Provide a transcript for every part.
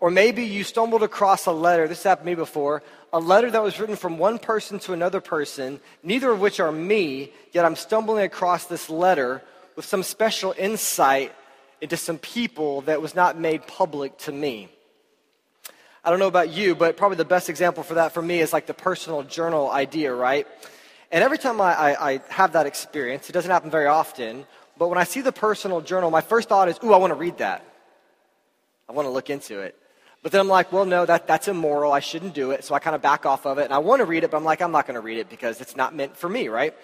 Or maybe you stumbled across a letter, this happened to me before, a letter that was written from one person to another person, neither of which are me, yet I'm stumbling across this letter with some special insight into some people that was not made public to me. I don't know about you, but probably the best example for that for me is like the personal journal idea, right? And every time I, I, I have that experience, it doesn't happen very often, but when I see the personal journal, my first thought is, ooh, I want to read that. I want to look into it. But then I'm like, well, no, that, that's immoral. I shouldn't do it. So I kind of back off of it. And I want to read it, but I'm like, I'm not going to read it because it's not meant for me, right?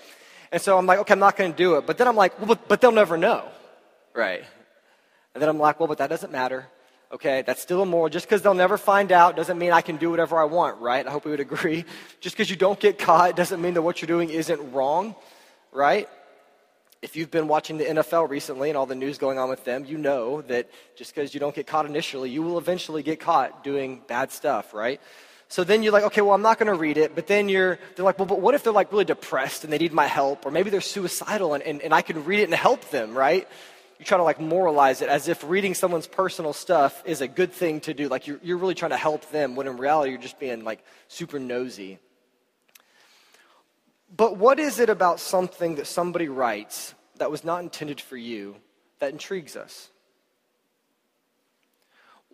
And so I'm like, okay, I'm not going to do it. But then I'm like, well, but, but they'll never know, right? And then I'm like, well, but that doesn't matter. Okay, that's still immoral. Just because they'll never find out doesn't mean I can do whatever I want, right? I hope we would agree. Just because you don't get caught doesn't mean that what you're doing isn't wrong, right? If you've been watching the NFL recently and all the news going on with them, you know that just because you don't get caught initially, you will eventually get caught doing bad stuff, right? So then you're like, okay, well, I'm not going to read it. But then you're, they're like, well, but what if they're like really depressed and they need my help? Or maybe they're suicidal and, and, and I can read it and help them, right? You try to like moralize it as if reading someone's personal stuff is a good thing to do. Like you're, you're really trying to help them when in reality you're just being like super nosy. But what is it about something that somebody writes that was not intended for you that intrigues us?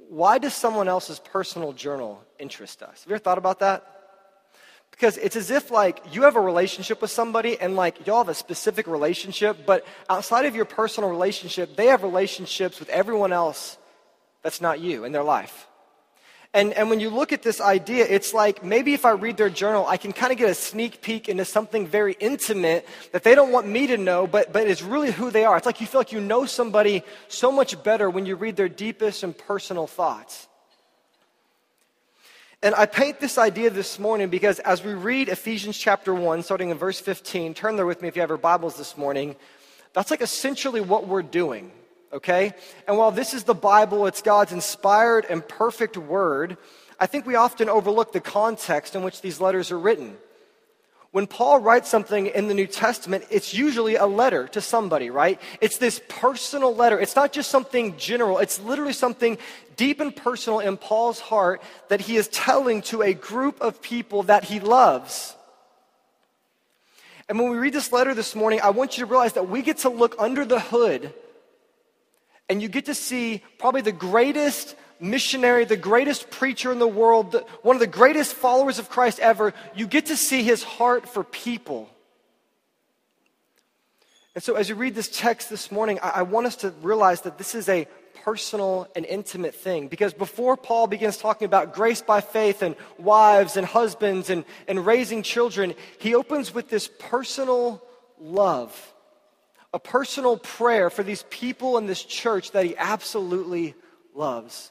Why does someone else's personal journal interest us? Have you ever thought about that? Because it's as if like you have a relationship with somebody and like y'all have a specific relationship, but outside of your personal relationship, they have relationships with everyone else that's not you in their life. And, and when you look at this idea, it's like maybe if I read their journal, I can kind of get a sneak peek into something very intimate that they don't want me to know, but, but it's really who they are. It's like you feel like you know somebody so much better when you read their deepest and personal thoughts. And I paint this idea this morning because as we read Ephesians chapter 1, starting in verse 15, turn there with me if you have your Bibles this morning. That's like essentially what we're doing okay? And while this is the Bible, it's God's inspired and perfect word, I think we often overlook the context in which these letters are written. When Paul writes something in the New Testament, it's usually a letter to somebody, right? It's this personal letter. It's not just something general, it's literally something deep and personal in Paul's heart that he is telling to a group of people that he loves. And when we read this letter this morning, I want you to realize that we get to look under the hood and you get to see probably the greatest missionary, the greatest preacher in the world, one of the greatest followers of Christ ever. You get to see his heart for people. And so, as you read this text this morning, I, I want us to realize that this is a personal and intimate thing. Because before Paul begins talking about grace by faith and wives and husbands and, and raising children, he opens with this personal love a personal prayer for these people in this church that he absolutely loves.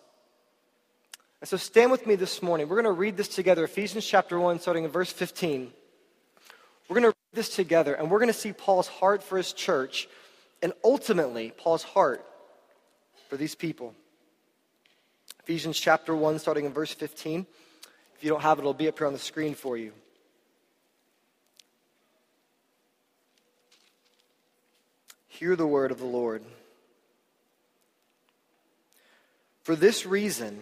And so stand with me this morning. We're going to read this together, Ephesians chapter 1, starting in verse 15. We're going to read this together, and we're going to see Paul's heart for his church, and ultimately, Paul's heart for these people. Ephesians chapter 1, starting in verse 15. If you don't have it, it'll be up here on the screen for you. Hear the word of the Lord. For this reason,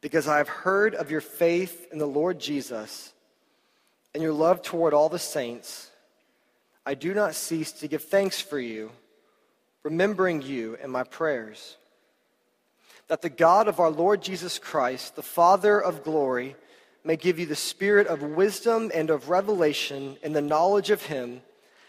because I have heard of your faith in the Lord Jesus and your love toward all the saints, I do not cease to give thanks for you, remembering you in my prayers. That the God of our Lord Jesus Christ, the Father of glory, may give you the spirit of wisdom and of revelation in the knowledge of him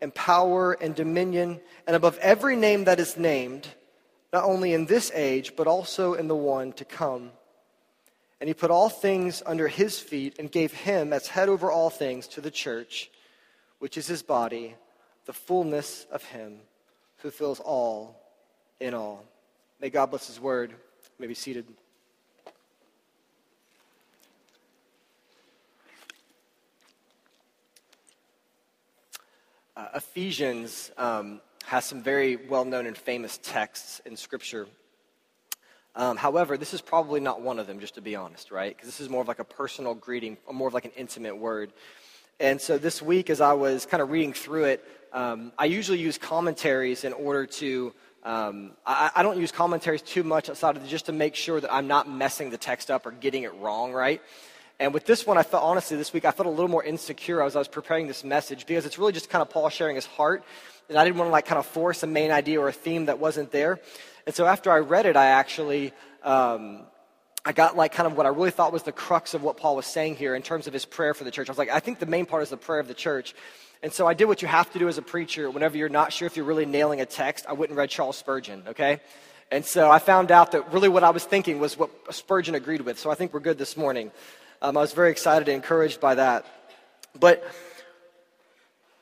and power and dominion, and above every name that is named, not only in this age, but also in the one to come. And he put all things under his feet and gave him as head over all things to the church, which is his body, the fullness of him who fills all in all. May God bless his word. You may be seated. Uh, Ephesians um, has some very well known and famous texts in Scripture. Um, however, this is probably not one of them, just to be honest, right? Because this is more of like a personal greeting, more of like an intimate word. And so this week, as I was kind of reading through it, um, I usually use commentaries in order to. Um, I, I, don't use commentaries too much outside of just to make sure that I'm not messing the text up or getting it wrong, right? And with this one, I felt honestly this week I felt a little more insecure as I was preparing this message because it's really just kind of Paul sharing his heart, and I didn't want to like kind of force a main idea or a theme that wasn't there. And so after I read it, I actually um, I got like kind of what I really thought was the crux of what Paul was saying here in terms of his prayer for the church. I was like, I think the main part is the prayer of the church. And so I did what you have to do as a preacher whenever you're not sure if you're really nailing a text. I went and read Charles Spurgeon, okay? And so I found out that really what I was thinking was what Spurgeon agreed with. So I think we're good this morning. Um, I was very excited and encouraged by that. But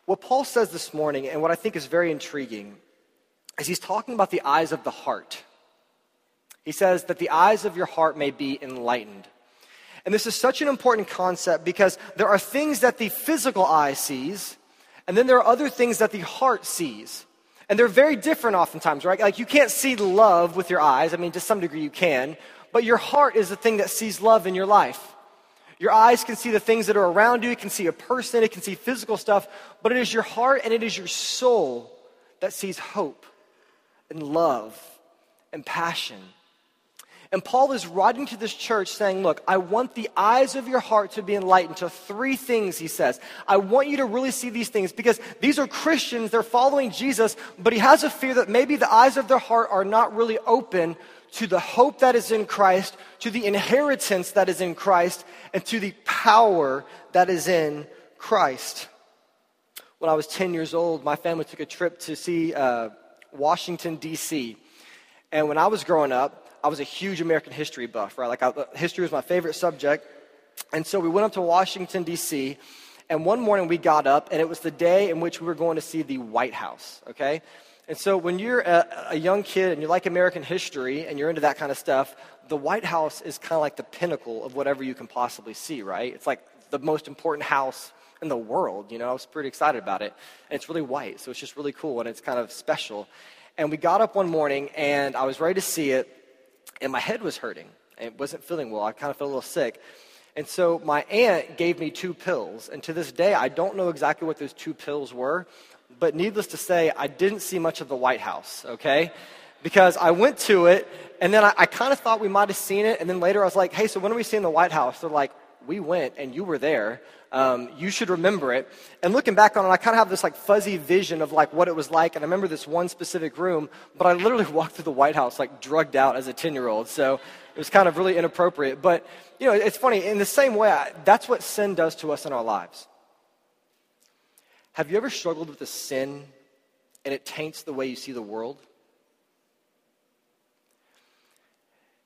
what Paul says this morning, and what I think is very intriguing, is he's talking about the eyes of the heart. He says that the eyes of your heart may be enlightened. And this is such an important concept because there are things that the physical eye sees, and then there are other things that the heart sees. And they're very different oftentimes, right? Like you can't see love with your eyes. I mean, to some degree you can, but your heart is the thing that sees love in your life. Your eyes can see the things that are around you, it can see a person, it can see physical stuff, but it is your heart and it is your soul that sees hope and love and passion. And Paul is writing to this church saying, Look, I want the eyes of your heart to be enlightened to three things, he says. I want you to really see these things because these are Christians, they're following Jesus, but he has a fear that maybe the eyes of their heart are not really open to the hope that is in Christ, to the inheritance that is in Christ, and to the power that is in Christ. When I was 10 years old, my family took a trip to see uh, Washington, D.C. And when I was growing up, I was a huge American history buff, right? Like, I, history was my favorite subject. And so we went up to Washington, D.C., and one morning we got up, and it was the day in which we were going to see the White House, okay? And so when you're a, a young kid and you like American history and you're into that kind of stuff, the White House is kind of like the pinnacle of whatever you can possibly see, right? It's like the most important house in the world, you know? I was pretty excited about it. And it's really white, so it's just really cool and it's kind of special. And we got up one morning and I was ready to see it and my head was hurting. It wasn't feeling well. I kind of felt a little sick. And so my aunt gave me two pills. And to this day, I don't know exactly what those two pills were. But needless to say, I didn't see much of the White House, okay? Because I went to it, and then I, I kind of thought we might have seen it. And then later I was like, hey, so when are we seeing the White House? They're like, we went, and you were there. Um, you should remember it. And looking back on it, I kind of have this like fuzzy vision of like what it was like. And I remember this one specific room, but I literally walked through the White House like drugged out as a 10 year old. So it was kind of really inappropriate. But, you know, it's funny. In the same way, I, that's what sin does to us in our lives. Have you ever struggled with a sin and it taints the way you see the world?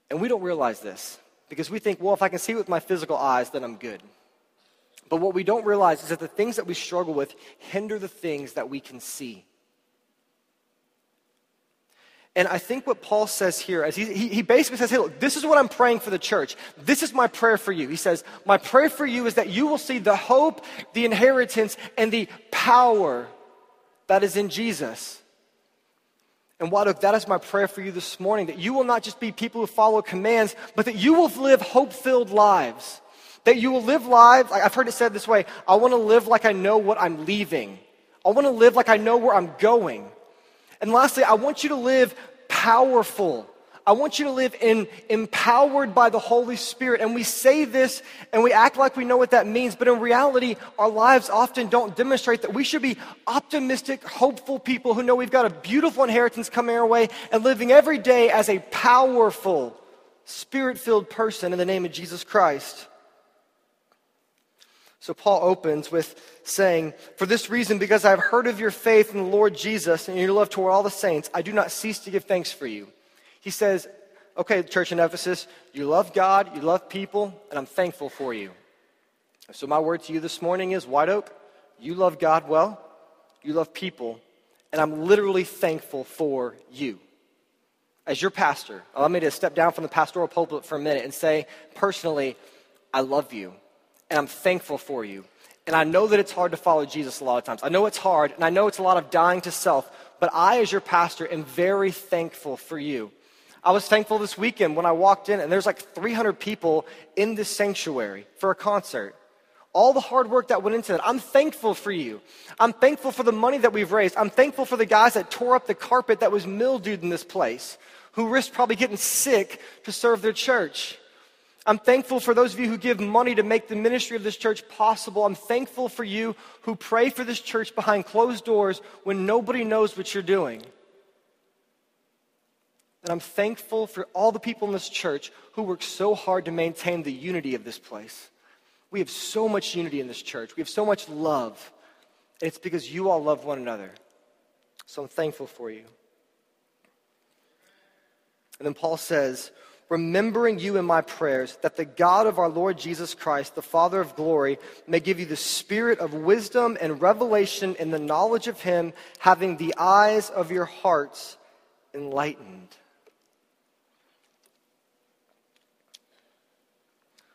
And we don't realize this because we think, well, if I can see with my physical eyes, then I'm good. But what we don't realize is that the things that we struggle with hinder the things that we can see. And I think what Paul says here is he, he, basically says, hey, look, this is what I'm praying for the church. This is my prayer for you. He says, my prayer for you is that you will see the hope, the inheritance, and the power that is in Jesus. And White Oak, that is my prayer for you this morning, that you will not just be people who follow commands, but that you will live hope-filled lives. That you will live lives, I've heard it said this way I want to live like I know what I'm leaving. I want to live like I know where I'm going. And lastly, I want you to live powerful. I want you to live in empowered by the Holy Spirit. And we say this and we act like we know what that means, but in reality, our lives often don't demonstrate that we should be optimistic, hopeful people who know we've got a beautiful inheritance coming our way and living every day as a powerful, spirit filled person in the name of Jesus Christ. So Paul opens with saying, For this reason, because I have heard of your faith in the Lord Jesus and your love toward all the saints, I do not cease to give thanks for you. He says, Okay, church in Ephesus, you love God, you love people, and I'm thankful for you. So my word to you this morning is White Oak, you love God well, you love people, and I'm literally thankful for you. As your pastor, allow me to step down from the pastoral pulpit for a minute and say, personally, I love you and I'm thankful for you. And I know that it's hard to follow Jesus a lot of times. I know it's hard, and I know it's a lot of dying to self. But I, as your pastor, am very thankful for you. I was thankful this weekend when I walked in, and there's like 300 people in this sanctuary for a concert. All the hard work that went into that. I'm thankful for you. I'm thankful for the money that we've raised. I'm thankful for the guys that tore up the carpet that was mildewed in this place, who risked probably getting sick to serve their church. I'm thankful for those of you who give money to make the ministry of this church possible. I'm thankful for you who pray for this church behind closed doors when nobody knows what you're doing. And I'm thankful for all the people in this church who work so hard to maintain the unity of this place. We have so much unity in this church. We have so much love. And it's because you all love one another. So I'm thankful for you. And then Paul says, remembering you in my prayers, that the God of our Lord Jesus Christ, the Father of glory, may give you the spirit of wisdom and revelation in the knowledge of him, having the eyes of your hearts enlightened.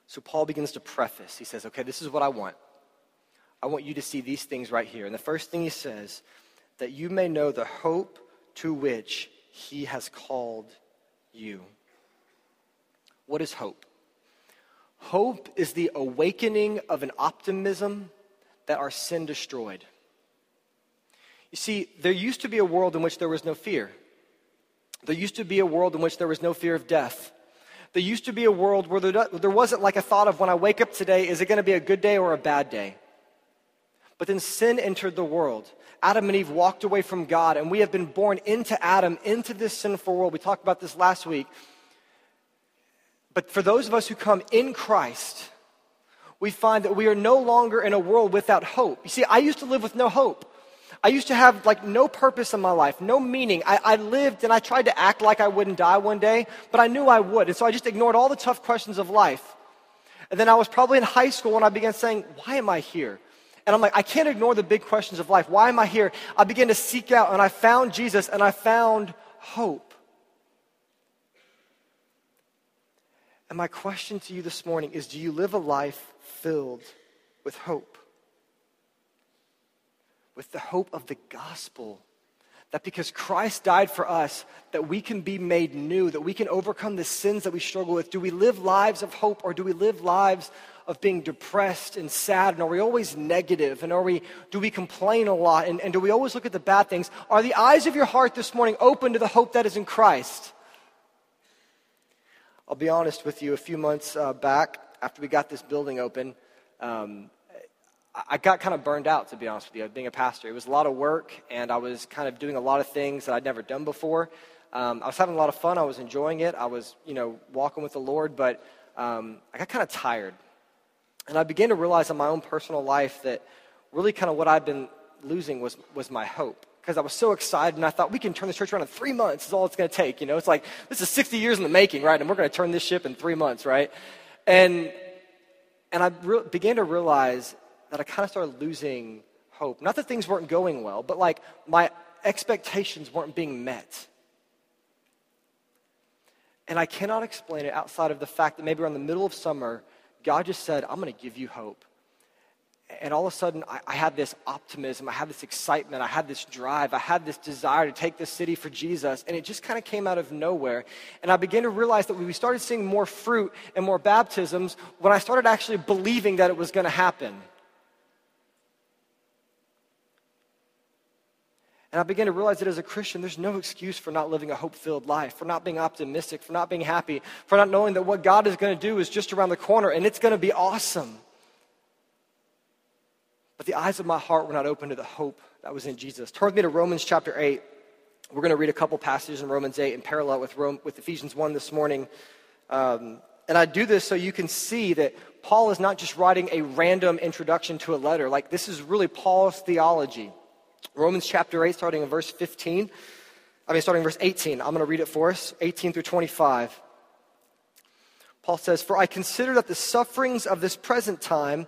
So Paul begins to preface. He says, Okay, this is what I want. I want you to see these things right here. And the first thing he says, that you may know the hope to which he has called you. What is hope? Hope is the awakening of an optimism that our sin destroyed. You see, there used to be a world in which there was no fear. There used to be a world in which there was no fear of death. There used to be a world where there, wasn't like a thought of when I wake up today, is it going to be a good day or a bad day? But then sin entered the world. Adam and Eve walked away from God, and we have been born into Adam, into this sinful world. We talked about this last week. But for those of us who come in Christ, we find that we are no longer in a world without hope. You see, I used to live with no hope. I used to have like no purpose in my life, no meaning. I, I, lived and I tried to act like I wouldn't die one day, but I knew I would. And so I just ignored all the tough questions of life. And then I was probably in high school when I began saying, Why am I here? And I'm like, I can't ignore the big questions of life. Why am I here? I began to seek out and I found Jesus and I found hope. And my question to you this morning is Do you live a life filled with hope? with the hope of the gospel. That because Christ died for us, that we can be made new, that we can overcome the sins that we struggle with. Do we live lives of hope or do we live lives of being depressed and sad? And are we always negative? And are we, do we complain a lot? And, and do we always look at the bad things? Are the eyes of your heart this morning open to the hope that is in Christ? I'll be honest with you, a few months uh, back, after we got this building open, um, I got kind of burned out, to be honest with you, being a pastor. It was a lot of work, and I was kind of doing a lot of things that I'd never done before. Um, I was having a lot of fun. I was enjoying it. I was, you know, walking with the Lord, but um, I got kind of tired. And I began to realize in my own personal life that really kind of what I'd been losing was, was my hope. Because I was so excited, and I thought we can turn this church around in three months. Is all it's going to take. You know, it's like this is 60 years in the making, right? And we're going to turn this ship in three months, right? And and I re- began to realize that I kind of started losing hope. Not that things weren't going well, but like my expectations weren't being met. And I cannot explain it outside of the fact that maybe around the middle of summer, God just said, I'm going to give you hope. And all of a sudden, I, I, had this optimism, I had this excitement, I had this drive, I had this desire to take this city for Jesus. And it just kind of came out of nowhere. And I began to realize that we started seeing more fruit and more baptisms when I started actually believing that it was going to happen. And I began to realize that as a Christian, there's no excuse for not living a hope filled life, for not being optimistic, for not being happy, for not knowing that what God is going to do is just around the corner and it's going to be awesome. But the eyes of my heart were not open to the hope that was in Jesus. Turn with me to Romans chapter 8. We're going to read a couple passages in Romans 8 in parallel with, Rome, with Ephesians 1 this morning. Um, and I do this so you can see that Paul is not just writing a random introduction to a letter. Like, this is really Paul's theology. Romans chapter 8, starting in verse 15. I mean, starting in verse 18. I'm going to read it for us 18 through 25. Paul says, For I consider that the sufferings of this present time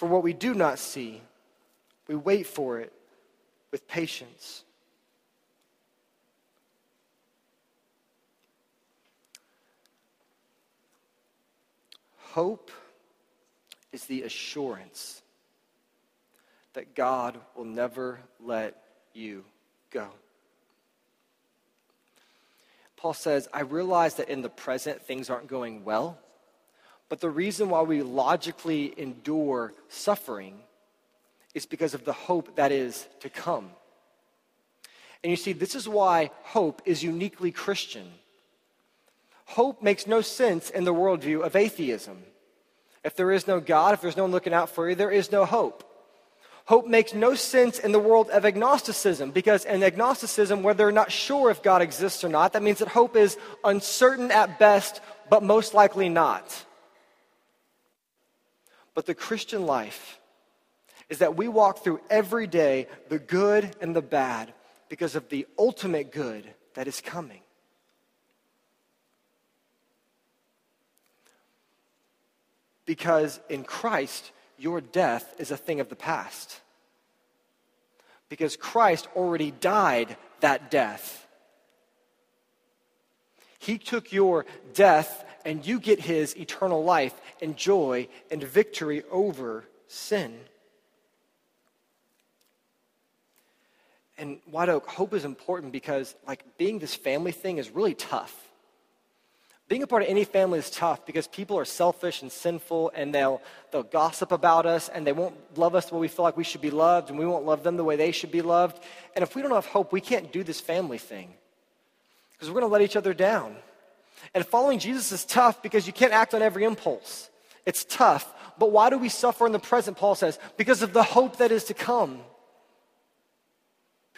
for what we do not see, we wait for it with patience. Hope is the assurance that God will never let you go. Paul says, I realize that in the present things aren't going well, but the reason why we logically endure suffering is because of the hope that is to come. And you see, this is why hope is uniquely Christian. Hope makes no sense in the worldview of atheism. If there is no God, if there's no one looking out for you, there is no hope. Hope makes no sense in the world of agnosticism because in agnosticism, where they're not sure if God exists or not, that means that hope is uncertain at best, but most likely not. But the Christian life is that we walk through every day the good and the bad because of the ultimate good that is coming. Because in Christ, your death is a thing of the past. Because Christ already died that death. He took your death, and you get his eternal life and joy and victory over sin. And White Oak, hope is important because, like, being this family thing is really tough. Being a part of any family is tough because people are selfish and sinful and they'll, they'll gossip about us and they won't love us the way we feel like we should be loved and we won't love them the way they should be loved. And if we don't have hope, we can't do this family thing because we're going to let each other down. And following Jesus is tough because you can't act on every impulse. It's tough. But why do we suffer in the present, Paul says? Because of the hope that is to come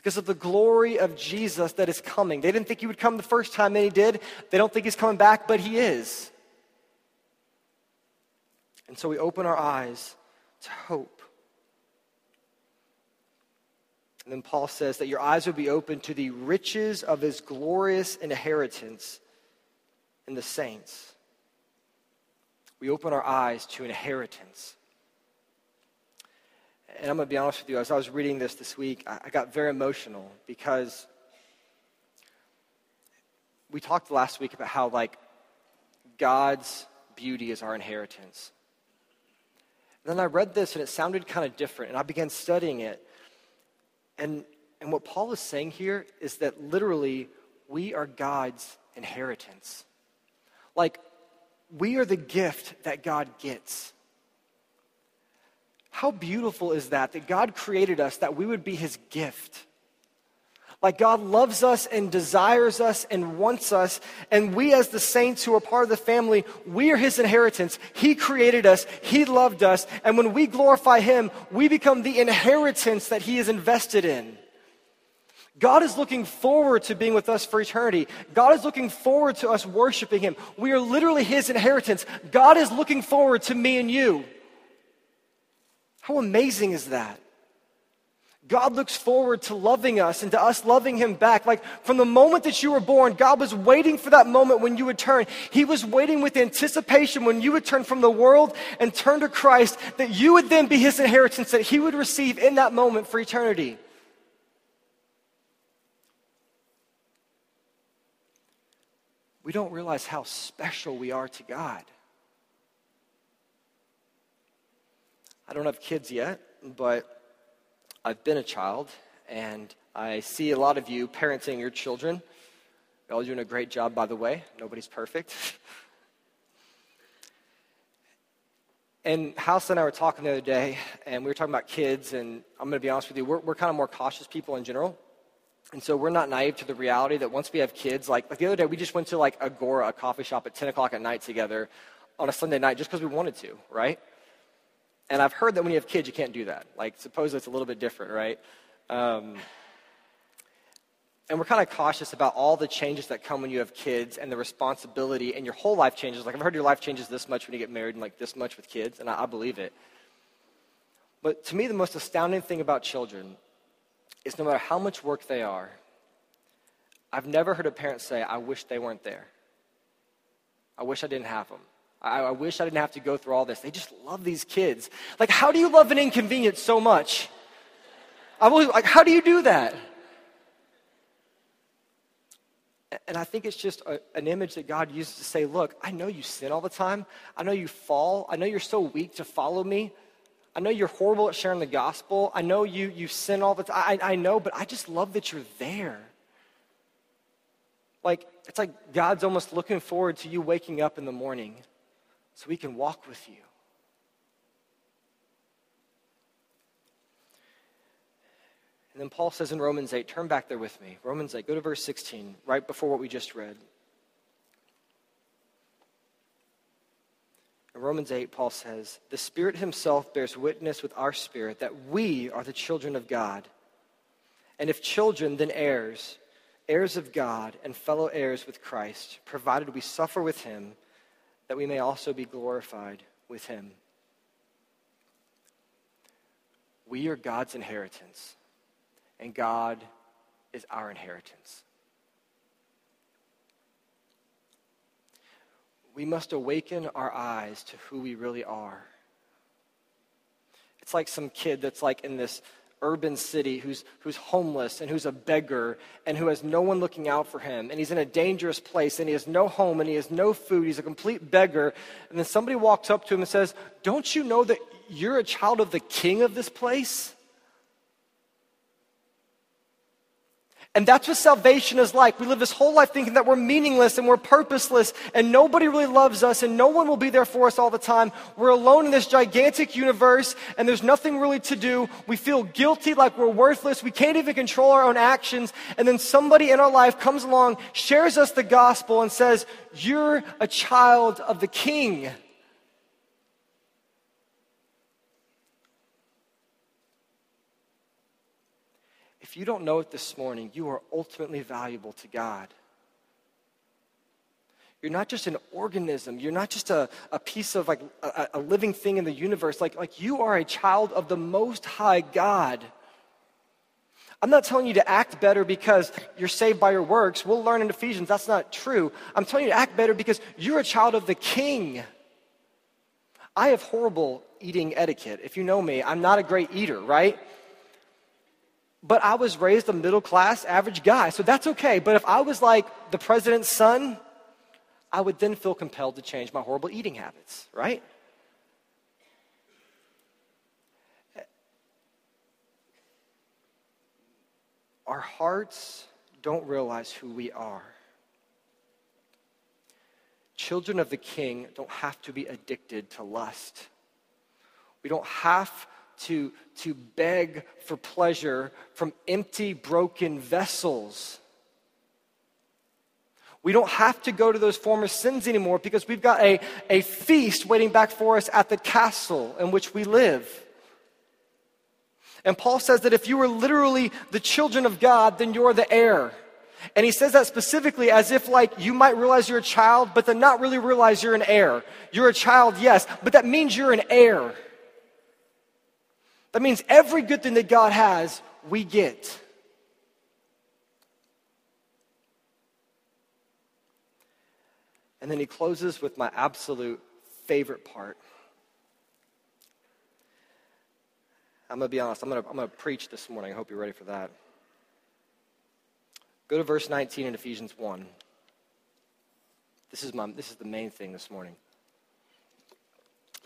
because of the glory of Jesus that is coming. They didn't think he would come the first time, and he did. They don't think he's coming back, but he is. And so we open our eyes to hope. And then Paul says that your eyes will be open to the riches of his glorious inheritance in the saints. We open our eyes to inheritance. And I'm going to be honest with you, as I was reading this this week, I got very emotional because we talked last week about how, like, God's beauty is our inheritance. And then I read this and it sounded kind of different, and I began studying it. And, and what Paul is saying here is that literally we are God's inheritance. Like, we are the gift that God gets. How beautiful is that? That God created us that we would be his gift. Like God loves us and desires us and wants us. And we, as the saints who are part of the family, we are his inheritance. He created us, he loved us. And when we glorify him, we become the inheritance that he is invested in. God is looking forward to being with us for eternity. God is looking forward to us worshiping him. We are literally his inheritance. God is looking forward to me and you. How amazing is that? God looks forward to loving us and to us loving Him back. Like from the moment that you were born, God was waiting for that moment when you would turn. He was waiting with anticipation when you would turn from the world and turn to Christ, that you would then be His inheritance, that He would receive in that moment for eternity. We don't realize how special we are to God. I don't have kids yet, but I've been a child, and I see a lot of you parenting your children. You're all doing a great job, by the way. Nobody's perfect. and House and I were talking the other day, and we were talking about kids, and I'm going to be honest with you, we're, we're kind of more cautious people in general. And so we're not naive to the reality that once we have kids, like, like the other day, we just went to like Agora, a coffee shop at 10 o'clock at night together on a Sunday night just because we wanted to, right? And I've heard that when you have kids, you can't do that. Like, suppose it's a little bit different, right? Um, and we're kind of cautious about all the changes that come when you have kids and the responsibility, and your whole life changes. Like, I've heard your life changes this much when you get married and like this much with kids, and I, I believe it. But to me, the most astounding thing about children is no matter how much work they are, I've never heard a parent say, I wish they weren't there. I wish I didn't have them. I, I, wish I didn't have to go through all this. They just love these kids. Like, how do you love an inconvenience so much? I believe, like, how do you do that? And I think it's just a, an image that God uses to say, look, I know you sin all the time. I know you fall. I know you're so weak to follow me. I know you're horrible at sharing the gospel. I know you, you sin all the time. I, I know, but I just love that you're there. Like, it's like God's almost looking forward to you waking up in the morning so he can walk with you. And then Paul says in Romans 8, turn back there with me. Romans 8, go to verse 16, right before what we just read. In Romans 8, Paul says, The Spirit Himself bears witness with our spirit that we are the children of God. And if children, then heirs, heirs of God, and fellow heirs with Christ, provided we suffer with Him, that we may also be glorified with Him. We are God's inheritance, and God is our inheritance. We must awaken our eyes to who we really are. It's like some kid that's like in this urban city who's, who's homeless and who's a beggar and who has no one looking out for him. And he's in a dangerous place and he has no home and he has no food. He's a complete beggar. And then somebody walks up to him and says, Don't you know that you're a child of the king of this place? And that's what salvation is like. We live this whole life thinking that we're meaningless and we're purposeless and nobody really loves us and no one will be there for us all the time. We're alone in this gigantic universe and there's nothing really to do. We feel guilty like we're worthless. We can't even control our own actions. And then somebody in our life comes along, shares us the gospel and says, You're a child of the king. If you don't know it this morning, you are ultimately valuable to God. You're not just an organism. You're not just a, a piece of like a, a living thing in the universe. Like, like you are a child of the most high God. I'm not telling you to act better because you're saved by your works. We'll learn in Ephesians that's not true. I'm telling you to act better because you're a child of the king. I have horrible eating etiquette. If you know me, I'm not a great eater, right? But I was raised a middle class, average guy, so that's okay. But if I was like the president's son, I would then feel compelled to change my horrible eating habits, right? Our hearts don't realize who we are. Children of the king don't have to be addicted to lust. We don't have to, to beg for pleasure from empty, broken vessels. We don't have to go to those former sins anymore because we've got a, a feast waiting back for us at the castle in which we live. And Paul says that if you are literally the children of God, then you're the heir. And he says that specifically as if like you might realize you're a child, but then not really realize you're an heir. You're a child, yes, but that means you're an heir. That means every good thing that God has, we get. And then he closes with my absolute favorite part. I'm going to be honest, I'm going to, I'm going to preach this morning. I hope you're ready for that. Go to verse 19 in Ephesians 1. This is, my, this is the main thing this morning.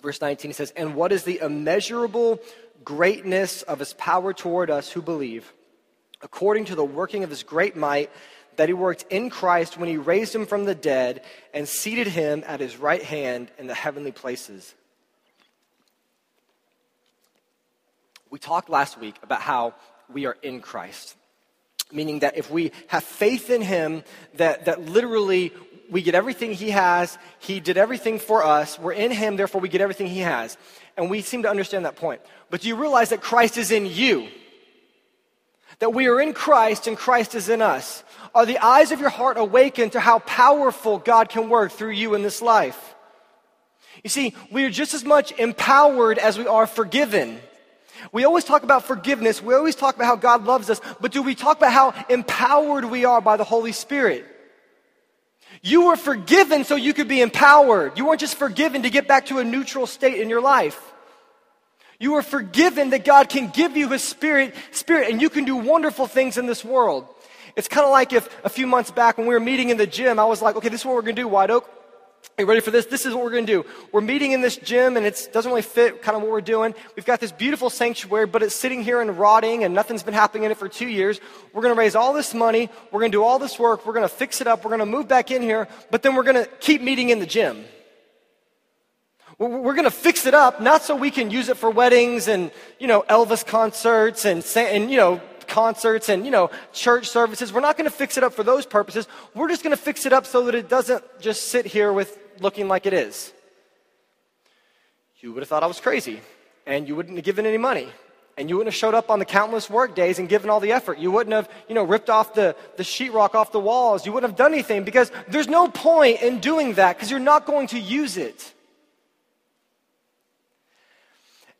Verse 19, he says, And what is the immeasurable greatness of his power toward us who believe? According to the working of his great might that he worked in Christ when he raised him from the dead and seated him at his right hand in the heavenly places. We talked last week about how we are in Christ, meaning that if we have faith in him, that, that literally we get everything he has, he did everything for us, we're in him, therefore we get everything he has. And we seem to understand that point. But do you realize that Christ is in you? That we are in Christ and Christ is in us. Are the eyes of your heart awakened to how powerful God can work through you in this life? You see, we are just as much empowered as we are forgiven. We always talk about forgiveness. We always talk about how God loves us. But do we talk about how empowered we are by the Holy Spirit? You were forgiven so you could be empowered. You weren't just forgiven to get back to a neutral state in your life. You were forgiven that God can give you His Spirit, Spirit, and you can do wonderful things in this world. It's kind of like if a few months back when we were meeting in the gym, I was like, okay, this is what we're going to do, White Oak. Are you ready for this? This is what we're going to do. We're meeting in this gym, and it doesn't really fit kind of what we're doing. We've got this beautiful sanctuary, but it's sitting here and rotting, and nothing's been happening in it for two years. We're going to raise all this money. We're going to do all this work. We're going to fix it up. We're going to move back in here, but then we're going to keep meeting in the gym. We're going to fix it up, not so we can use it for weddings and, you know, Elvis concerts and, and you know, concerts and, you know, church services. We're not going to fix it up for those purposes. We're just going to fix it up so that it doesn't just sit here with looking like it is. You would have thought I was crazy, and you wouldn't have given any money. And you wouldn't have showed up on the countless work days and given all the effort. You wouldn't have, you know, ripped off the, the sheetrock off the walls. You wouldn't have done anything because there's no point in doing that because you're not going to use it.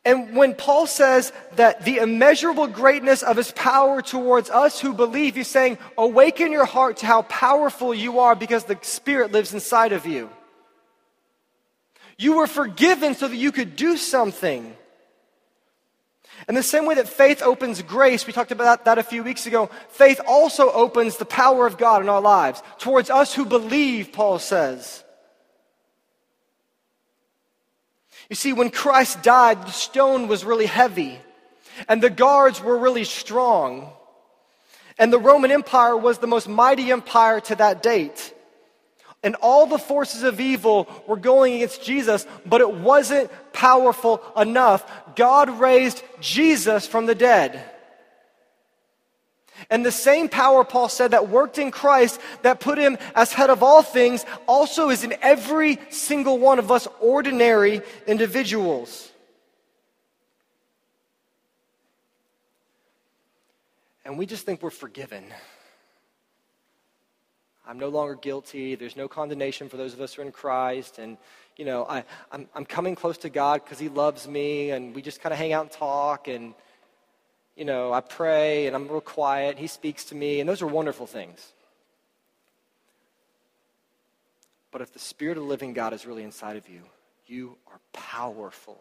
And when Paul says that the immeasurable greatness of his power towards us who believe, he's saying, awaken your heart to how powerful you are because the Spirit lives inside of you. You were forgiven so that you could do something. And the same way that faith opens grace, we talked about that a few weeks ago, faith also opens the power of God in our lives towards us who believe, Paul says. You see, when Christ died, the stone was really heavy, and the guards were really strong. And the Roman Empire was the most mighty empire to that date. And all the forces of evil were going against Jesus, but it wasn't powerful enough. God raised Jesus from the dead. And the same power, Paul said, that worked in Christ, that put him as head of all things, also is in every single one of us ordinary individuals. And we just think we're forgiven. I'm no longer guilty. There's no condemnation for those of us who are in Christ. And, you know, I, I'm, I'm coming close to God because He loves me. And we just kind of hang out and talk. And, you know, I pray and I'm real quiet. He speaks to me, and those are wonderful things. But if the Spirit of the living God is really inside of you, you are powerful.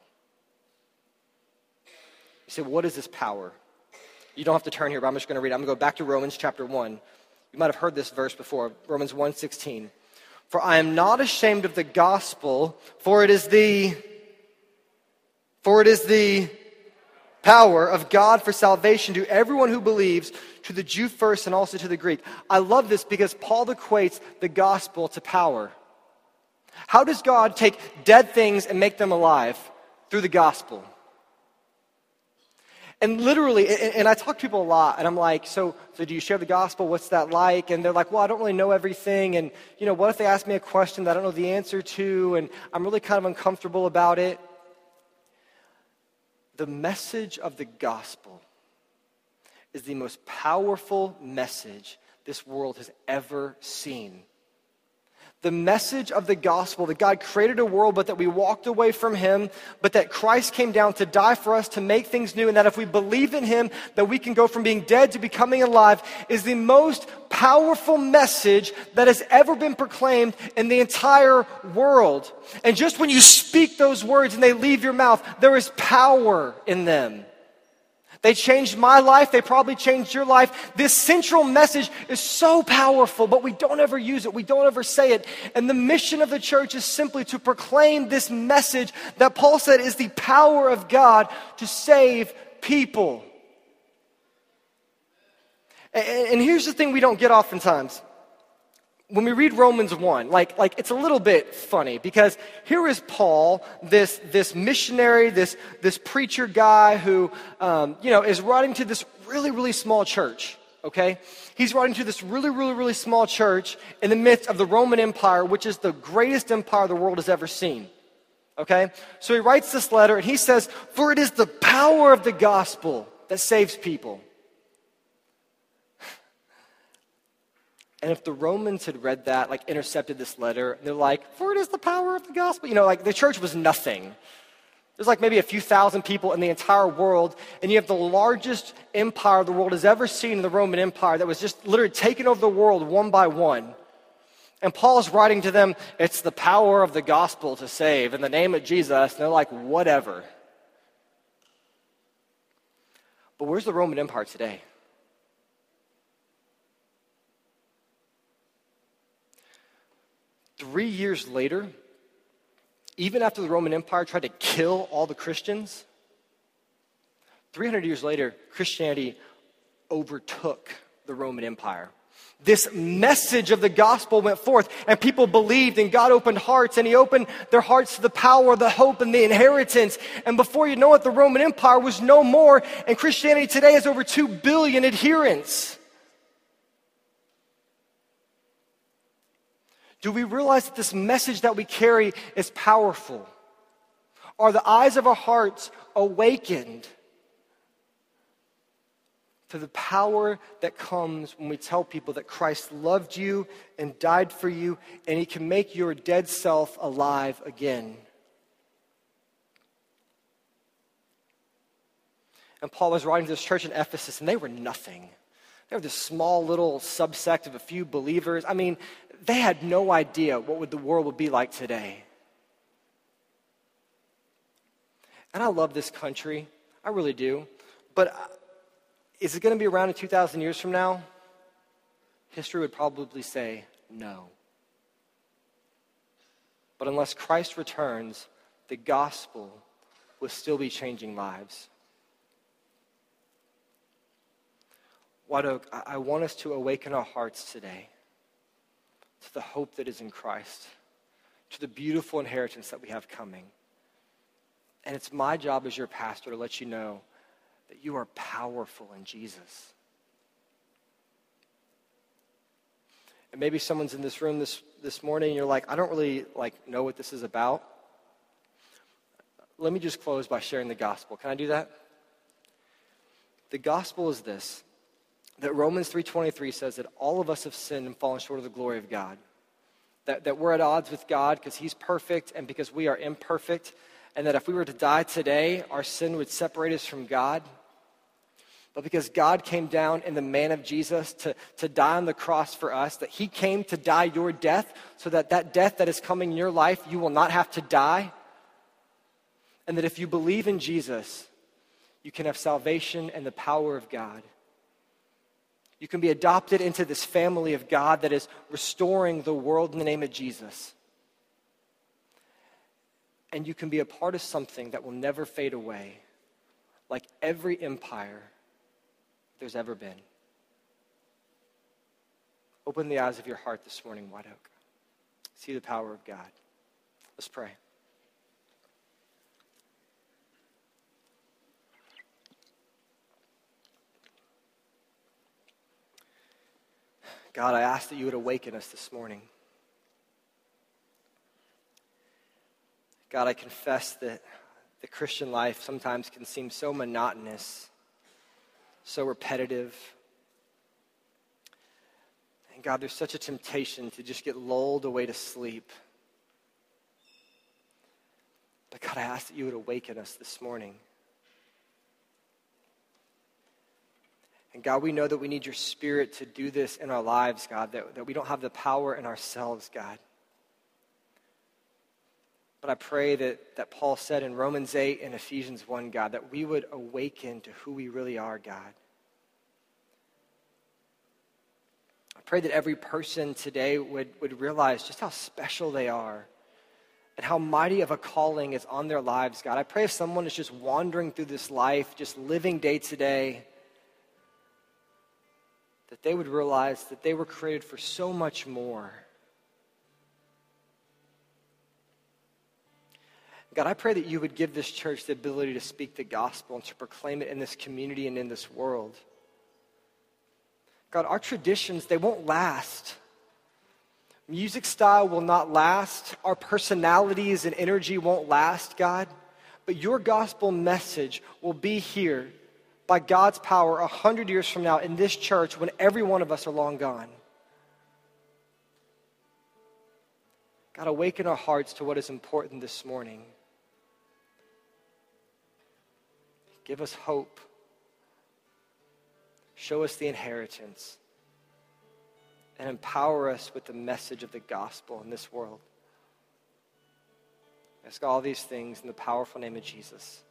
You say, what is this power? You don't have to turn here, but I'm just going to read it. I'm going to go back to Romans chapter 1. You might have heard this verse before, Romans 1:16. For I am not ashamed of the gospel, for it is the for it is the power of God for salvation to everyone who believes, to the Jew first and also to the Greek. I love this because Paul equates the gospel to power. How does God take dead things and make them alive? Through the gospel. And literally, and I talk to people a lot, and I'm like, so, so do you share the gospel? What's that like? And they're like, well, I don't really know everything. And, you know, what if they ask me a question that I don't know the answer to, and I'm really kind of uncomfortable about it? The message of the gospel is the most powerful message this world has ever seen. The message of the gospel that God created a world, but that we walked away from Him, but that Christ came down to die for us to make things new, and that if we believe in Him, that we can go from being dead to becoming alive, is the most powerful message that has ever been proclaimed in the entire world. And just when you speak those words and they leave your mouth, there is power in them. They changed my life. They probably changed your life. This central message is so powerful, but we don't ever use it. We don't ever say it. And the mission of the church is simply to proclaim this message that Paul said is the power of God to save people. And here's the thing we don't get oftentimes. When we read Romans 1, like, like it's a little bit funny because here is Paul, this, this missionary, this, this preacher guy who, um, you know, is writing to this really, really small church, okay? He's writing to this really, really, really small church in the midst of the Roman Empire, which is the greatest empire the world has ever seen. Okay? So he writes this letter and he says, For it is the power of the gospel that saves people. And if the Romans had read that, like intercepted this letter, and they're like, For it is the power of the gospel. You know, like the church was nothing. There's like maybe a few thousand people in the entire world, and you have the largest empire the world has ever seen in the Roman Empire that was just literally taking over the world one by one. And Paul's writing to them, it's the power of the gospel to save in the name of Jesus. And they're like, whatever. But where's the Roman Empire today? Three years later, even after the Roman Empire tried to kill all the Christians, 300 years later, Christianity overtook the Roman Empire. This message of the gospel went forth, and people believed, and God opened hearts, and He opened their hearts to the power, the hope, and the inheritance. And before you know it, the Roman Empire was no more, and Christianity today has over 2 billion adherents. Do we realize that this message that we carry is powerful? Are the eyes of our hearts awakened to the power that comes when we tell people that Christ loved you and died for you and he can make your dead self alive again? And Paul was writing to this church in Ephesus, and they were nothing. They were this small little subsect of a few believers. I mean, they had no idea what the world would be like today. And I love this country. I really do. But uh, is it going to be around in 2,000 years from now? History would probably say no. But unless Christ returns, the gospel will still be changing lives. White Oak, I want us to awaken our hearts today to the hope that is in Christ, to the beautiful inheritance that we have coming. And it's my job as your pastor to let you know that you are powerful in Jesus. And maybe someone's in this room this, this morning and you're like, I don't really like know what this is about. Let me just close by sharing the gospel. Can I do that? The gospel is this that Romans 3.23 says that all of us have sinned and fallen short of the glory of God. That, that we're at odds with God because he's perfect and because we are imperfect. And that if we were to die today, our sin would separate us from God. But because God came down in the man of Jesus to, to die on the cross for us, that he came to die your death so that that death that is coming in your life, you will not have to die. And that if you believe in Jesus, you can have salvation and the power of God. You can be adopted into this family of God that is restoring the world in the name of Jesus. And you can be a part of something that will never fade away, like every empire there's ever been. Open the eyes of your heart this morning, White Oak. See the power of God. Let's pray. God, I ask that you would awaken us this morning. God, I confess that the Christian life sometimes can seem so monotonous, so repetitive. And God, there's such a temptation to just get lulled away to sleep. But God, I ask that you would awaken us this morning. And God, we know that we need your spirit to do this in our lives, God, that, that we don't have the power in ourselves, God. But I pray that, that Paul said in Romans 8 and Ephesians 1, God, that we would awaken to who we really are, God. I pray that every person today would, would realize just how special they are and how mighty of a calling is on their lives, God. I pray if someone is just wandering through this life, just living day to day, that they would realize that they were created for so much more. God, I pray that you would give this church the ability to speak the gospel and to proclaim it in this community and in this world. God, our traditions, they won't last. Music style will not last. Our personalities and energy won't last, God. But your gospel message will be here by God's power a hundred years from now in this church when every one of us are long gone. God, awaken our hearts to what is important this morning. Give us hope. Show us the inheritance. And empower us with the message of the gospel in this world. I ask all these things in the powerful name of Jesus.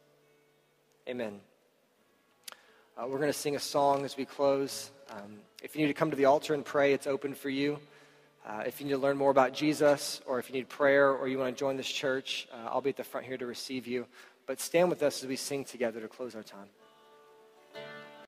Amen. Uh, we're going to sing a song as we close. Um, if you need to come to the altar and pray, it's open for you. Uh, if you need to learn more about Jesus, or if you need prayer, or you want to join this church, uh, I'll be at the front here to receive you. But stand with us as we sing together to close our time.